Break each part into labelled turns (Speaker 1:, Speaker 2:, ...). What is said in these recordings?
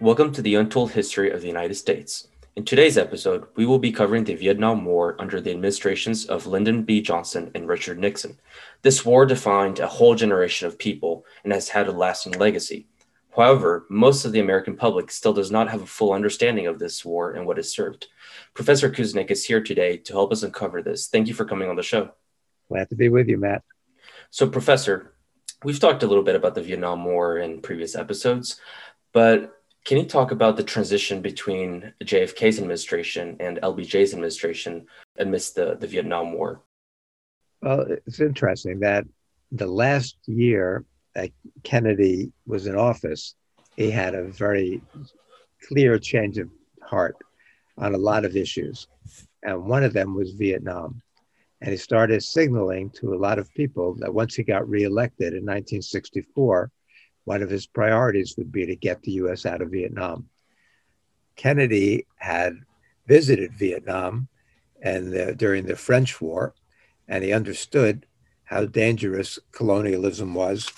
Speaker 1: Welcome to the Untold History of the United States. In today's episode, we will be covering the Vietnam War under the administrations of Lyndon B. Johnson and Richard Nixon. This war defined a whole generation of people and has had a lasting legacy. However, most of the American public still does not have a full understanding of this war and what it served. Professor Kuznick is here today to help us uncover this. Thank you for coming on the show.
Speaker 2: Glad to be with you, Matt.
Speaker 1: So, Professor, we've talked a little bit about the Vietnam War in previous episodes, but can you talk about the transition between JFK's administration and LBJ's administration amidst the, the Vietnam War?
Speaker 2: Well, it's interesting that the last year Uh, Kennedy was in office, he had a very clear change of heart on a lot of issues. And one of them was Vietnam. And he started signaling to a lot of people that once he got reelected in 1964, one of his priorities would be to get the US out of Vietnam. Kennedy had visited Vietnam and the, during the French War, and he understood how dangerous colonialism was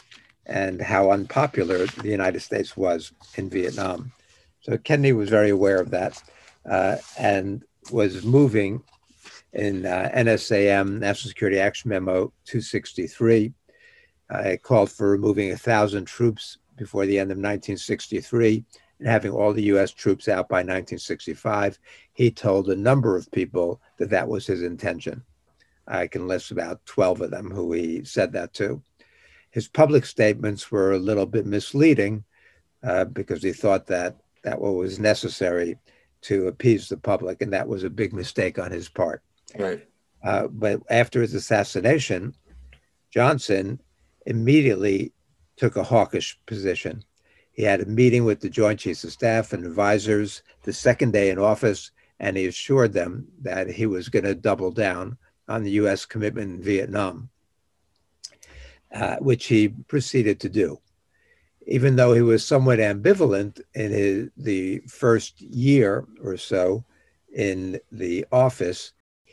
Speaker 2: and how unpopular the United States was in Vietnam. So Kennedy was very aware of that uh, and was moving in uh, NSAM, National Security Action Memo 263, uh, called for removing a thousand troops before the end of 1963 and having all the U.S. troops out by 1965. He told a number of people that that was his intention. I can list about 12 of them who he said that to. His public statements were a little bit misleading uh, because he thought that that was necessary to appease the public, and that was a big mistake on his part.
Speaker 1: Right.
Speaker 2: Uh, but after his assassination, Johnson immediately took a hawkish position. He had a meeting with the Joint Chiefs of Staff and advisors the second day in office, and he assured them that he was going to double down on the U.S. commitment in Vietnam, uh, which he proceeded to do. Even though he was somewhat ambivalent in his, the first year or so in the office,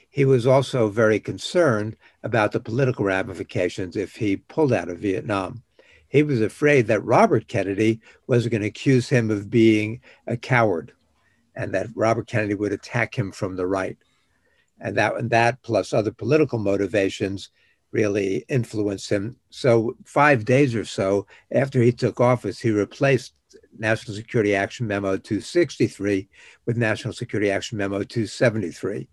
Speaker 2: he was also very concerned about the political ramifications if he pulled out of Vietnam. He was afraid that Robert Kennedy was going to accuse him of being a coward and that Robert Kennedy would attack him from the right. And that, and that plus other political motivations really influenced him. So, five days or so after he took office, he replaced National Security Action Memo 263 with National Security Action Memo 273.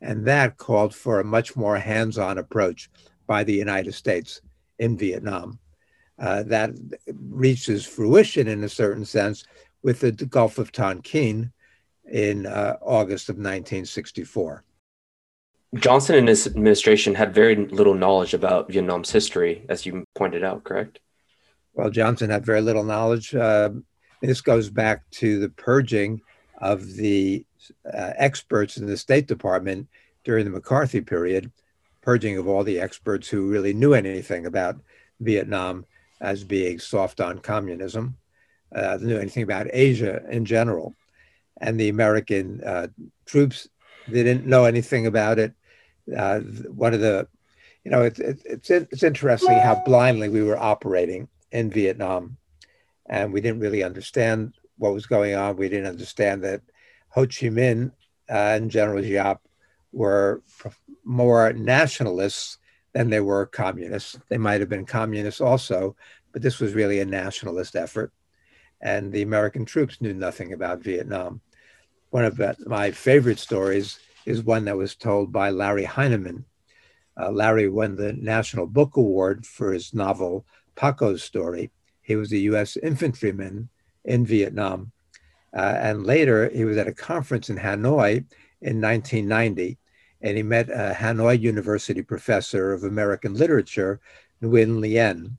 Speaker 2: And that called for a much more hands on approach by the United States in Vietnam. Uh, that reaches fruition in a certain sense with the Gulf of Tonkin in uh, August of 1964.
Speaker 1: Johnson and his administration had very little knowledge about Vietnam's history, as you pointed out, correct?
Speaker 2: Well, Johnson had very little knowledge. Uh, this goes back to the purging of the uh, experts in the State Department during the McCarthy period, purging of all the experts who really knew anything about Vietnam as being soft on communism, uh, knew anything about Asia in general. And the American uh, troops didn't know anything about it. Uh, one of the, you know, it, it, it's, it's interesting how blindly we were operating in Vietnam. And we didn't really understand what was going on. We didn't understand that Ho Chi Minh uh, and General Giap were more nationalists than they were communists. They might have been communists also, but this was really a nationalist effort. And the American troops knew nothing about Vietnam. One of my favorite stories is one that was told by Larry Heinemann. Uh, Larry won the National Book Award for his novel Paco's Story. He was a U.S. infantryman in Vietnam. Uh, and later, he was at a conference in Hanoi in 1990, and he met a Hanoi University professor of American literature, Nguyen Lien.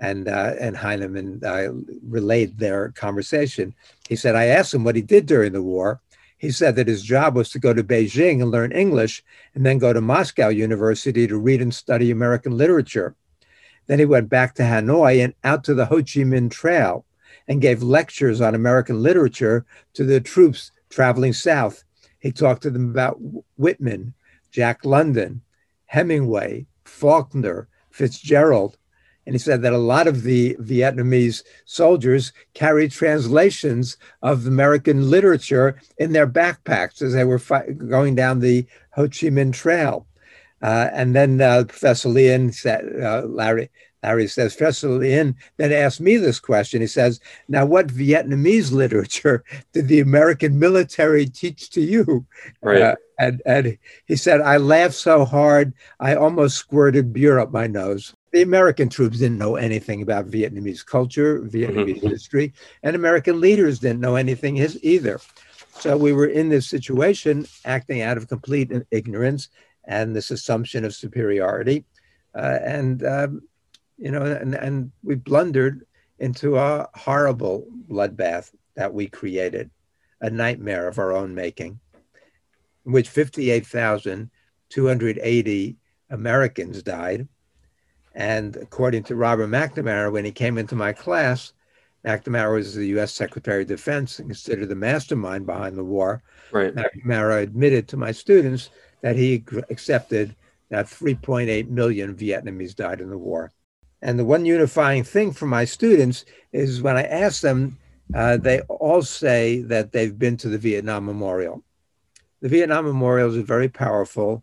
Speaker 2: And, uh, and Heinemann uh, relayed their conversation. He said, I asked him what he did during the war. He said that his job was to go to Beijing and learn English and then go to Moscow University to read and study American literature. Then he went back to Hanoi and out to the Ho Chi Minh Trail and gave lectures on American literature to the troops traveling south. He talked to them about Whitman, Jack London, Hemingway, Faulkner, Fitzgerald. And he said that a lot of the Vietnamese soldiers carried translations of American literature in their backpacks as they were fi- going down the Ho Chi Minh Trail. Uh, and then uh, Professor Lien said, uh, Larry, Larry says, Professor Lien then asked me this question. He says, Now, what Vietnamese literature did the American military teach to you?
Speaker 1: Right. Uh,
Speaker 2: and, and he said, I laughed so hard, I almost squirted beer up my nose. The American troops didn't know anything about Vietnamese culture, Vietnamese mm-hmm. history, and American leaders didn't know anything his, either. So we were in this situation acting out of complete ignorance and this assumption of superiority. Uh, and um, you know, and, and we blundered into a horrible bloodbath that we created, a nightmare of our own making, in which 58,280 Americans died. And according to Robert McNamara, when he came into my class, McNamara was the US Secretary of Defense and considered the mastermind behind the war.
Speaker 1: Right.
Speaker 2: McNamara admitted to my students that he accepted that 3.8 million Vietnamese died in the war. And the one unifying thing for my students is when I ask them, uh, they all say that they've been to the Vietnam Memorial. The Vietnam Memorial is very powerful.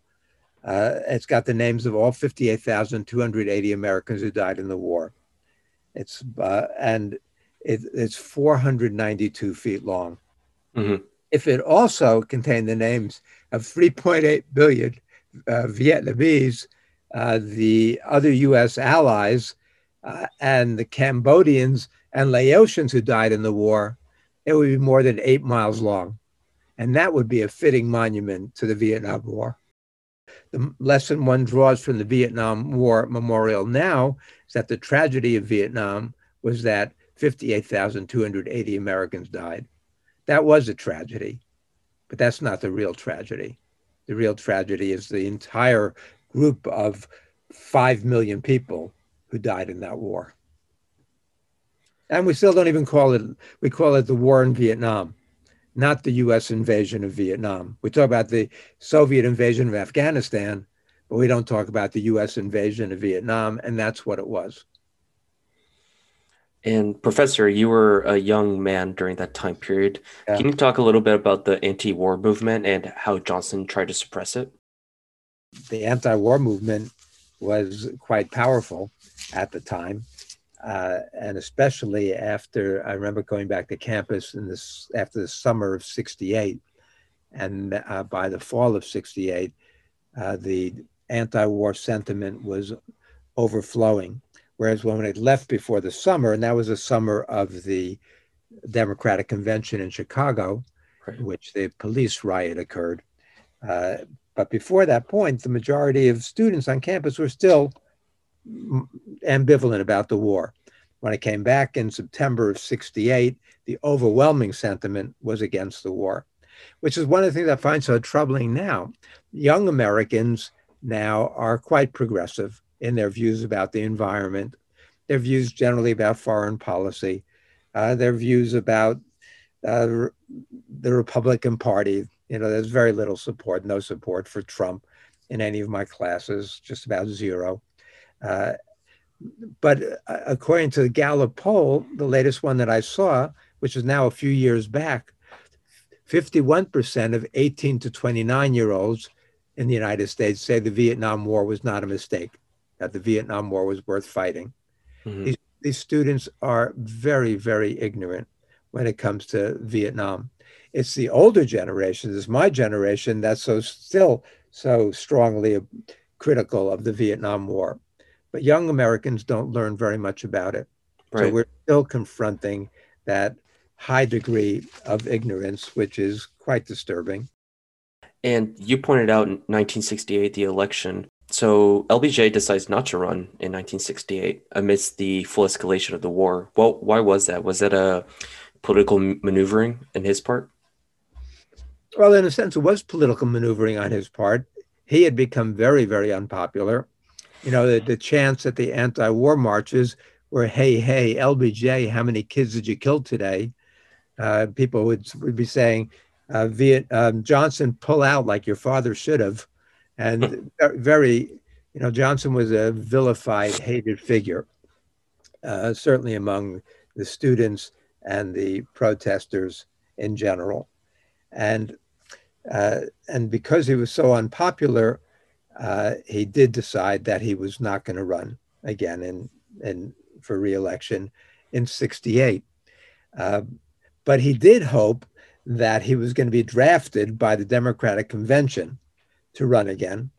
Speaker 2: Uh, it's got the names of all 58,280 Americans who died in the war. It's uh, and it, it's 492 feet long. Mm-hmm. If it also contained the names of 3.8 billion uh, Vietnamese, uh, the other US allies uh, and the Cambodians and Laotians who died in the war, it would be more than eight miles long. And that would be a fitting monument to the Vietnam War. The lesson one draws from the Vietnam War Memorial now is that the tragedy of Vietnam was that 58,280 Americans died. That was a tragedy, but that's not the real tragedy. The real tragedy is the entire group of 5 million people who died in that war. And we still don't even call it, we call it the war in Vietnam, not the US invasion of Vietnam. We talk about the Soviet invasion of Afghanistan, but we don't talk about the US invasion of Vietnam, and that's what it was.
Speaker 1: And Professor, you were a young man during that time period. Yeah. Can you talk a little bit about the anti war movement and how Johnson tried to suppress it?
Speaker 2: the anti-war movement was quite powerful at the time, uh, and especially after I remember going back to campus in this after the summer of '68, and uh, by the fall of '68, uh, the anti-war sentiment was overflowing. Whereas when it left before the summer, and that was the summer of the Democratic Convention in Chicago, right. which the police riot occurred. Uh, but before that point, the majority of students on campus were still ambivalent about the war. When I came back in September of 68, the overwhelming sentiment was against the war, which is one of the things I find so troubling now. Young Americans now are quite progressive in their views about the environment, their views generally about foreign policy, uh, their views about uh, the Republican Party, you know, there's very little support, no support for Trump in any of my classes, just about zero. Uh, but uh, according to the Gallup poll, the latest one that I saw, which is now a few years back, 51% of 18 to 29 year olds in the United States say the Vietnam War was not a mistake, that the Vietnam War was worth fighting. Mm-hmm. These, these students are very, very ignorant when it comes to Vietnam it's the older generation, it's my generation that's so still so strongly critical of the Vietnam War. But young Americans don't learn very much about it. Right. So we're still confronting that high degree of ignorance, which is quite disturbing.
Speaker 1: And you pointed out in 1968, the election. So LBJ decides not to run in 1968 amidst the full escalation of the war. Well, why was that? Was that a political maneuvering in his part?
Speaker 2: Well, in a sense, it was political maneuvering on his part. He had become very, very unpopular. You know, the, the chants at the anti war marches were, hey, hey, LBJ, how many kids did you kill today? Uh, people would, would be saying, uh, Viet, um, Johnson pull out like your father should have, and very, you know, Johnson was a vilified, hated figure, uh, certainly among the students and the protesters in general, and uh, and because he was so unpopular, uh, he did decide that he was not going to run again in in for reelection in '68. Uh, but he did hope that he was going to be drafted by the Democratic Convention to run again.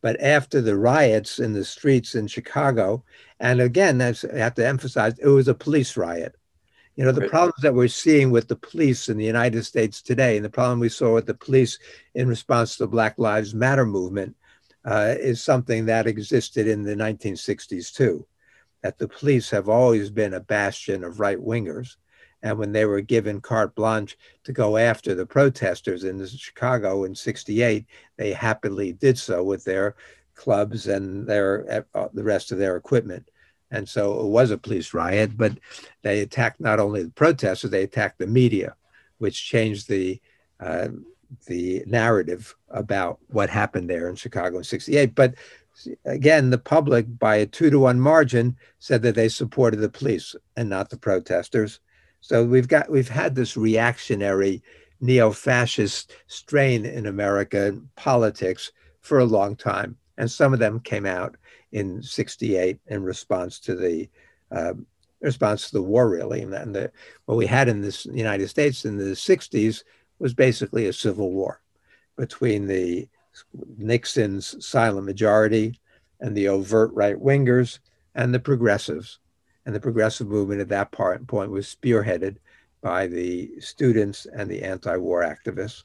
Speaker 2: But after the riots in the streets in Chicago, and again, I have to emphasize, it was a police riot. You know, the right. problems that we're seeing with the police in the United States today, and the problem we saw with the police in response to the Black Lives Matter movement, uh, is something that existed in the 1960s too. That the police have always been a bastion of right wingers and when they were given carte blanche to go after the protesters in Chicago in 68, they happily did so with their clubs and their uh, the rest of their equipment. And so it was a police riot, but they attacked not only the protesters, they attacked the media, which changed the uh, the narrative about what happened there in Chicago in 68. But again, the public, by a two to one margin, said that they supported the police and not the protesters. So we've got we've had this reactionary neo-fascist strain in American politics for a long time, and some of them came out in '68 in response to the uh, response to the war, really. And the, what we had in this United States in the '60s was basically a civil war between the Nixon's silent majority and the overt right wingers and the progressives and the progressive movement at that part, point was spearheaded by the students and the anti-war activists.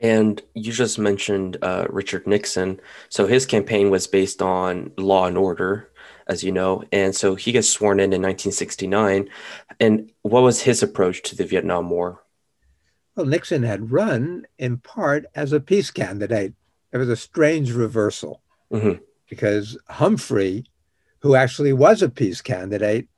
Speaker 1: And you just mentioned uh, Richard Nixon. So his campaign was based on law and order, as you know. And so he gets sworn in in 1969. And what was his approach to the Vietnam War?
Speaker 2: Well, Nixon had run in part as a peace candidate. It was a strange reversal mm-hmm. because Humphrey who actually was a peace candidate.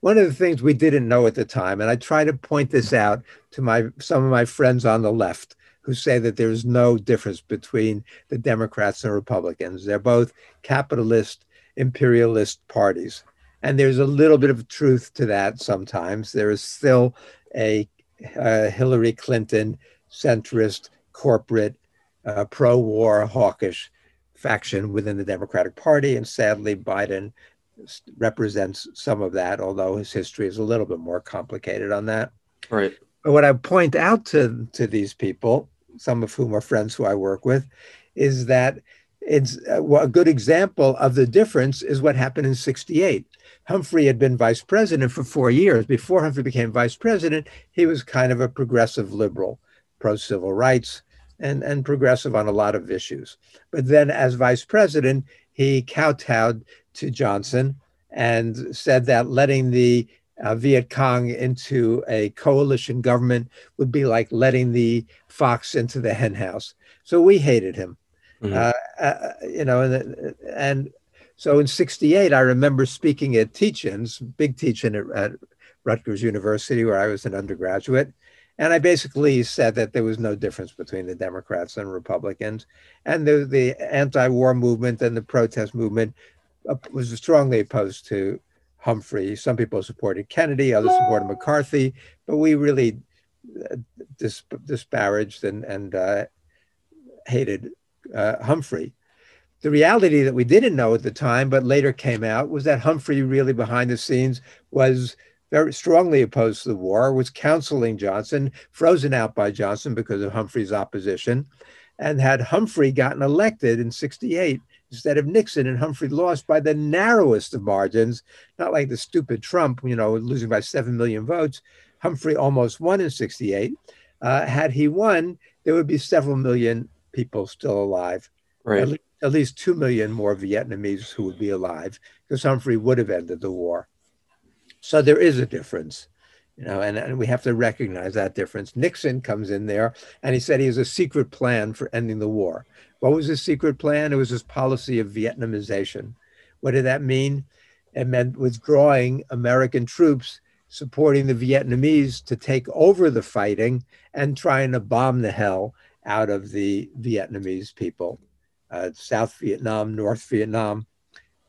Speaker 2: One of the things we didn't know at the time, and I try to point this out to my some of my friends on the left who say that there's no difference between the Democrats and Republicans. They're both capitalist, imperialist parties. And there's a little bit of truth to that sometimes. There is still a, a Hillary Clinton centrist, corporate, uh, pro war, hawkish faction within the Democratic Party. And sadly, Biden represents some of that, although his history is a little bit more complicated on that.
Speaker 1: Right.
Speaker 2: But what I point out to, to these people, some of whom are friends who I work with, is that it's uh, a good example of the difference is what happened in 68. Humphrey had been vice president for four years. Before Humphrey became vice president, he was kind of a progressive liberal, pro civil rights, and, and progressive on a lot of issues. But then as vice president, he kowtowed to Johnson and said that letting the uh, Viet Cong into a coalition government would be like letting the fox into the henhouse. So we hated him, mm-hmm. uh, uh, you know, and, and so in 68, I remember speaking at teach-ins, big teach-in at, at Rutgers University, where I was an undergraduate. And I basically said that there was no difference between the Democrats and Republicans. And the, the anti war movement and the protest movement was strongly opposed to Humphrey. Some people supported Kennedy, others supported McCarthy, but we really uh, dis- disparaged and, and uh, hated uh, Humphrey. The reality that we didn't know at the time, but later came out, was that Humphrey really behind the scenes was very strongly opposed to the war, was counseling Johnson, frozen out by Johnson because of Humphrey's opposition. And had Humphrey gotten elected in 68, instead of Nixon, and Humphrey lost by the narrowest of margins, not like the stupid Trump, you know, losing by 7 million votes. Humphrey almost won in 68. Uh, had he won, there would be several million people still alive.
Speaker 1: Right. At,
Speaker 2: least, at least 2 million more Vietnamese who would be alive because Humphrey would have ended the war. So there is a difference you know, and, and we have to recognize that difference. Nixon comes in there and he said he has a secret plan for ending the war. What was his secret plan? It was his policy of Vietnamization. What did that mean? It meant withdrawing American troops supporting the Vietnamese to take over the fighting and trying to bomb the hell out of the Vietnamese people. Uh, South Vietnam, North Vietnam,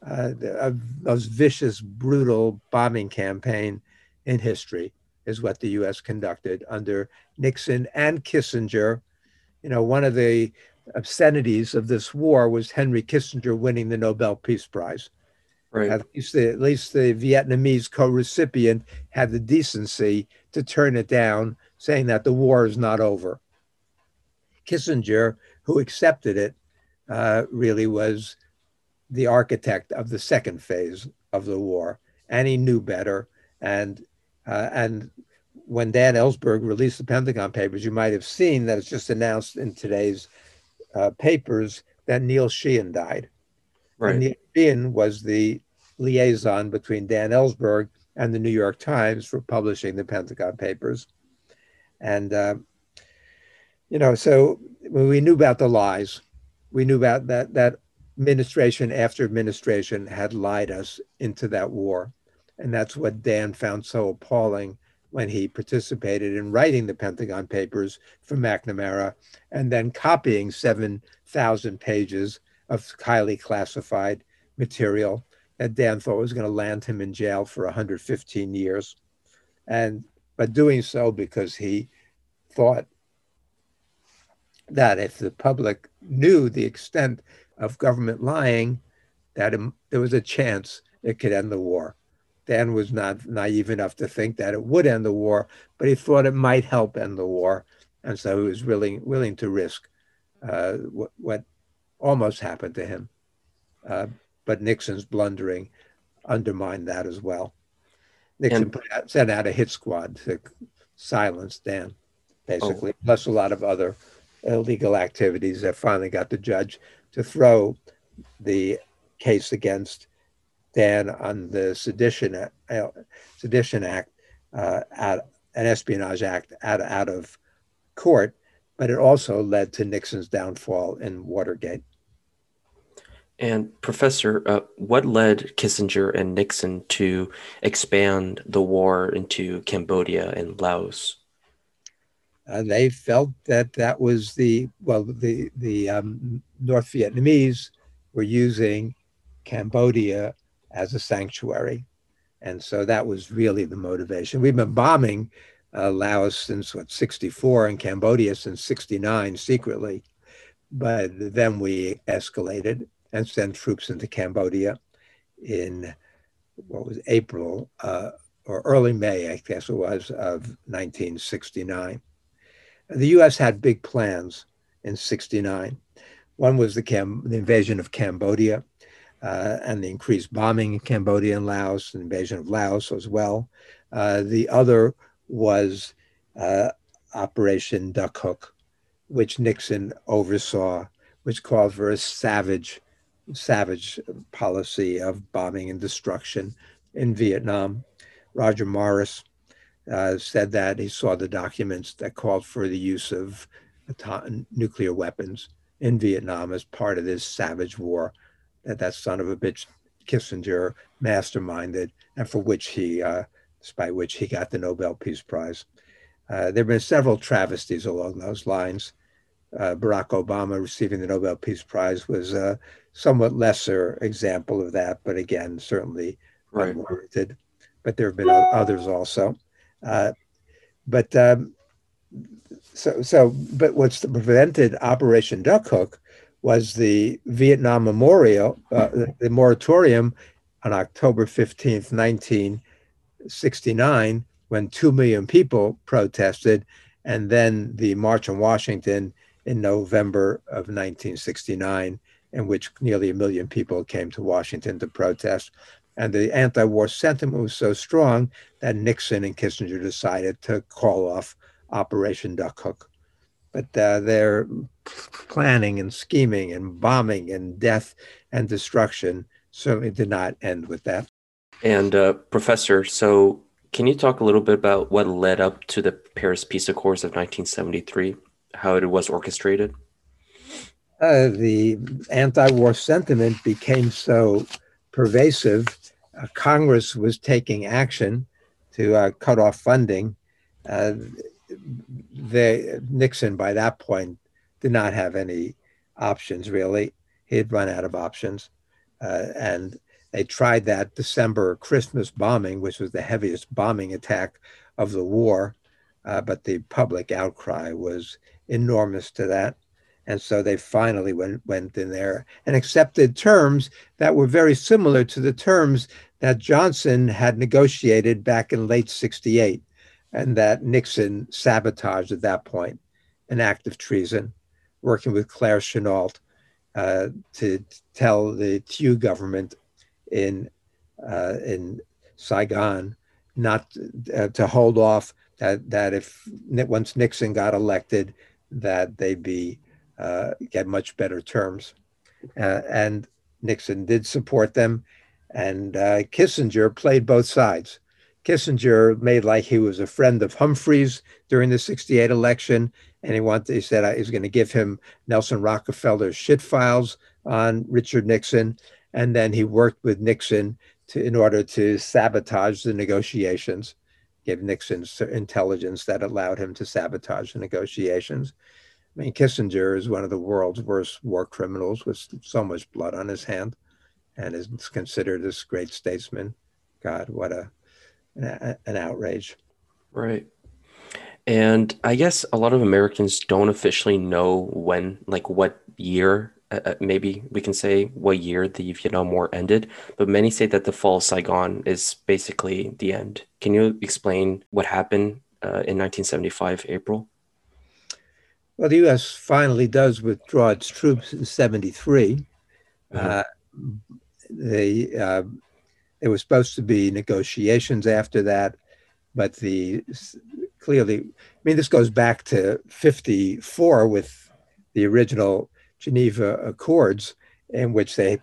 Speaker 2: uh, the most vicious, brutal bombing campaign in history is what the U.S. conducted under Nixon and Kissinger. You know, one of the obscenities of this war was Henry Kissinger winning the Nobel Peace Prize. Right. At least, the, at least the Vietnamese co-recipient had the decency to turn it down, saying that the war is not over. Kissinger, who accepted it, uh, really was the architect of the second phase of the war, and he knew better. And uh, and when Dan Ellsberg released the Pentagon Papers, you might have seen that it's just announced in today's uh, papers that Neil Sheehan died. Right. And Neil Sheehan was the liaison between Dan Ellsberg and the New York Times for publishing the Pentagon Papers. And, uh, you know, so when we knew about the lies, we knew about that, that administration after administration had lied us into that war. And that's what Dan found so appalling when he participated in writing the Pentagon Papers for McNamara and then copying 7,000 pages of highly classified material that Dan thought was going to land him in jail for 115 years. And but doing so because he thought that if the public knew the extent of government lying, that there was a chance it could end the war. Dan was not naive enough to think that it would end the war, but he thought it might help end the war, and so he was willing willing to risk uh, what, what, almost happened to him. Uh, but Nixon's blundering undermined that as well. Nixon out, sent out a hit squad to silence Dan, basically, oh. plus a lot of other illegal activities that finally got the judge to throw the case against Dan on the Sedition, uh, Sedition Act, uh, out, an Espionage Act, out, out of court, but it also led to Nixon's downfall in Watergate.
Speaker 1: And Professor, uh, what led Kissinger and Nixon to expand the war into Cambodia and Laos?
Speaker 2: Uh, they felt that that was the well, the the um, North Vietnamese were using Cambodia as a sanctuary. And so that was really the motivation. We've been bombing uh, Laos since what 64 and Cambodia since 69 secretly. But then we escalated and sent troops into Cambodia in what was April uh, or early May, I guess it was, of 1969. The US had big plans in 69. One was the, Cam- the invasion of Cambodia uh, and the increased bombing in Cambodia and Laos, the invasion of Laos as well. Uh, the other was uh, Operation Duck Hook, which Nixon oversaw, which called for a savage, savage policy of bombing and destruction in Vietnam. Roger Morris uh, said that he saw the documents that called for the use of nuclear weapons in Vietnam as part of this savage war that that son of a bitch Kissinger masterminded, and for which he, uh, despite which he got the Nobel Peace Prize. Uh, there have been several travesties along those lines. Uh, Barack Obama receiving the Nobel Peace Prize was a somewhat lesser example of that, but again, certainly right. unwarranted. But there have been others also. Uh, but um, so, so, but what's prevented Operation Duck Hook was the Vietnam Memorial, uh, the moratorium on October 15th, 1969, when 2 million people protested, and then the March on Washington in November of 1969, in which nearly a million people came to Washington to protest. And the anti war sentiment was so strong that Nixon and Kissinger decided to call off Operation Duck Hook but uh, their planning and scheming and bombing and death and destruction certainly did not end with that.
Speaker 1: And uh, Professor, so can you talk a little bit about what led up to the Paris Peace Accords of 1973, how it was orchestrated?
Speaker 2: Uh, the anti-war sentiment became so pervasive. Uh, Congress was taking action to uh, cut off funding, uh, they, Nixon by that point did not have any options really. He had run out of options. Uh, and they tried that December Christmas bombing, which was the heaviest bombing attack of the war. Uh, but the public outcry was enormous to that. And so they finally went, went in there and accepted terms that were very similar to the terms that Johnson had negotiated back in late 68 and that Nixon sabotaged at that point, an act of treason, working with Claire Chennault uh, to tell the Thieu government in, uh, in Saigon not uh, to hold off that, that if once Nixon got elected, that they'd be uh, get much better terms. Uh, and Nixon did support them, and uh, Kissinger played both sides. Kissinger made like he was a friend of Humphrey's during the 68 election. And he wanted, he said he was going to give him Nelson Rockefeller's shit files on Richard Nixon. And then he worked with Nixon to, in order to sabotage the negotiations, give Nixon intelligence that allowed him to sabotage the negotiations. I mean, Kissinger is one of the world's worst war criminals with so much blood on his hand and is considered this great statesman. God, what a an outrage.
Speaker 1: Right. And I guess a lot of Americans don't officially know when, like what year, uh, uh, maybe we can say what year the Vietnam War ended, but many say that the fall of Saigon is basically the end. Can you explain what happened uh, in 1975, April?
Speaker 2: Well, the U.S. finally does withdraw its troops in 73. Mm-hmm. Uh, they uh, there was supposed to be negotiations after that, but the clearly, I mean, this goes back to 54 with the original Geneva Accords, in which they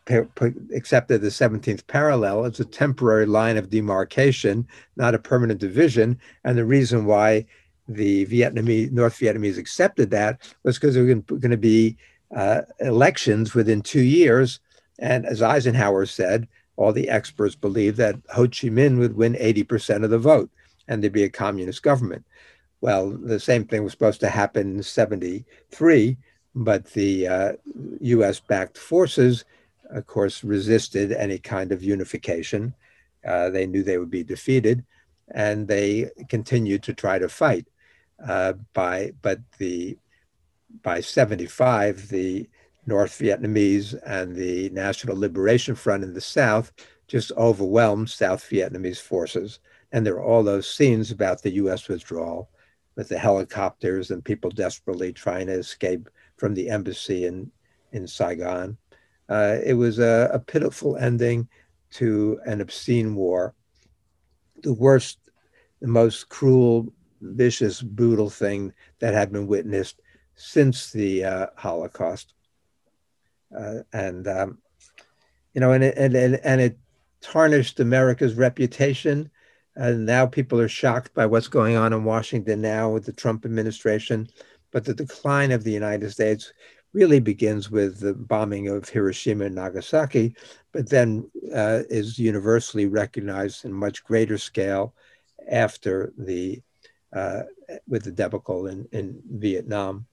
Speaker 2: accepted the 17th parallel as a temporary line of demarcation, not a permanent division. And the reason why the Vietnamese, North Vietnamese accepted that was because there were going to be uh, elections within two years. And as Eisenhower said, all the experts believed that Ho Chi Minh would win 80% of the vote and there'd be a communist government. Well, the same thing was supposed to happen in 73, but the uh, US backed forces, of course, resisted any kind of unification. Uh, they knew they would be defeated and they continued to try to fight. Uh, by but the by 75, the North Vietnamese and the National Liberation Front in the South just overwhelmed South Vietnamese forces. And there are all those scenes about the US withdrawal with the helicopters and people desperately trying to escape from the embassy in, in Saigon. Uh, it was a, a pitiful ending to an obscene war, the worst, the most cruel, vicious, brutal thing that had been witnessed since the uh, Holocaust uh, and um, you know, and it, and and it tarnished America's reputation. And now people are shocked by what's going on in Washington now with the Trump administration. But the decline of the United States really begins with the bombing of Hiroshima and Nagasaki, but then uh, is universally recognized in much greater scale after the uh, with the debacle in, in Vietnam.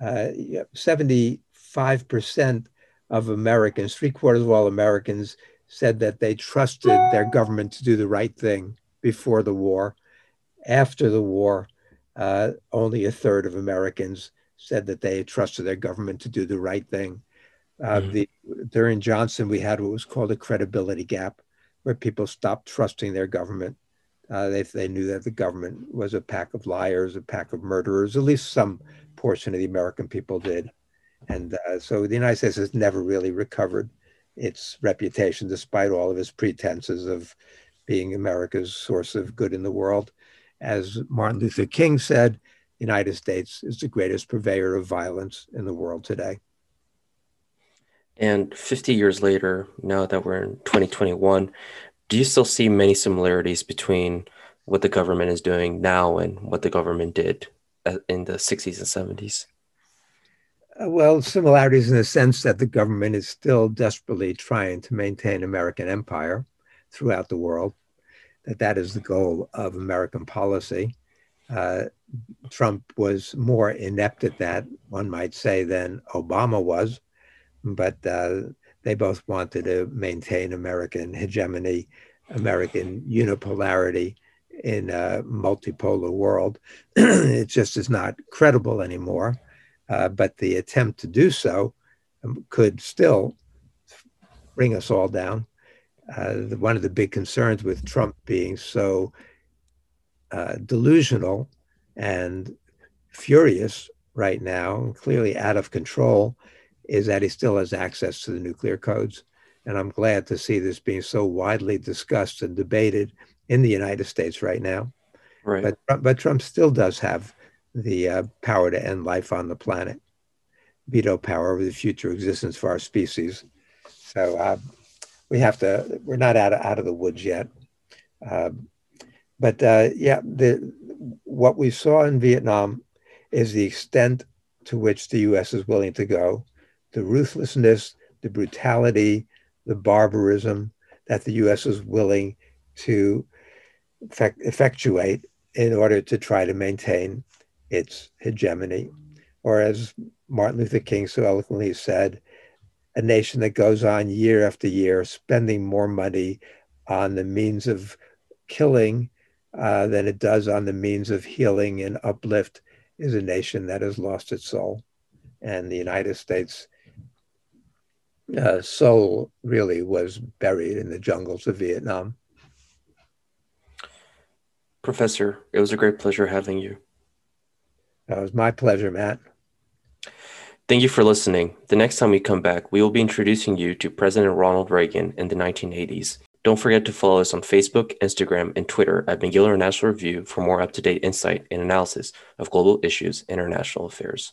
Speaker 2: Uh, 75% of Americans, three quarters of all Americans, said that they trusted their government to do the right thing before the war. After the war, uh, only a third of Americans said that they trusted their government to do the right thing. Uh, mm-hmm. the, during Johnson, we had what was called a credibility gap, where people stopped trusting their government. Uh, they, they knew that the government was a pack of liars, a pack of murderers. At least some portion of the American people did. And uh, so the United States has never really recovered its reputation, despite all of its pretenses of being America's source of good in the world. As Martin Luther King said, the United States is the greatest purveyor of violence in the world today.
Speaker 1: And 50 years later, now that we're in 2021, do you still see many similarities between what the government is doing now and what the government did uh, in the 60s and 70s?
Speaker 2: Uh, well, similarities in the sense that the government is still desperately trying to maintain American empire throughout the world. that that is the goal of American policy. Uh, Trump was more inept at that, one might say, than Obama was, but uh, they both wanted to maintain American hegemony, American unipolarity in a multipolar world. it just is not credible anymore. Uh, but the attempt to do so um, could still bring us all down. Uh, the, one of the big concerns with Trump being so uh, delusional and furious right now, and clearly out of control, is that he still has access to the nuclear codes. And I'm glad to see this being so widely discussed and debated in the United States right now.
Speaker 1: Right.
Speaker 2: But, but Trump still does have the uh, power to end life on the planet, veto power over the future existence of our species. So uh, we have to, we're not out of, out of the woods yet. Uh, but uh, yeah, the, what we saw in Vietnam is the extent to which the US is willing to go, the ruthlessness, the brutality, the barbarism that the US is willing to effect, effectuate in order to try to maintain its hegemony. Or as Martin Luther King so eloquently said, a nation that goes on year after year spending more money on the means of killing uh, than it does on the means of healing and uplift is a nation that has lost its soul. And the United States uh, soul really was buried in the jungles of Vietnam.
Speaker 1: Professor, it was a great pleasure having you.
Speaker 2: It was my pleasure, Matt.
Speaker 1: Thank you for listening. The next time we come back, we will be introducing you to President Ronald Reagan in the 1980s. Don't forget to follow us on Facebook, Instagram, and Twitter at McGill International Review for more up to date insight and analysis of global issues and international affairs.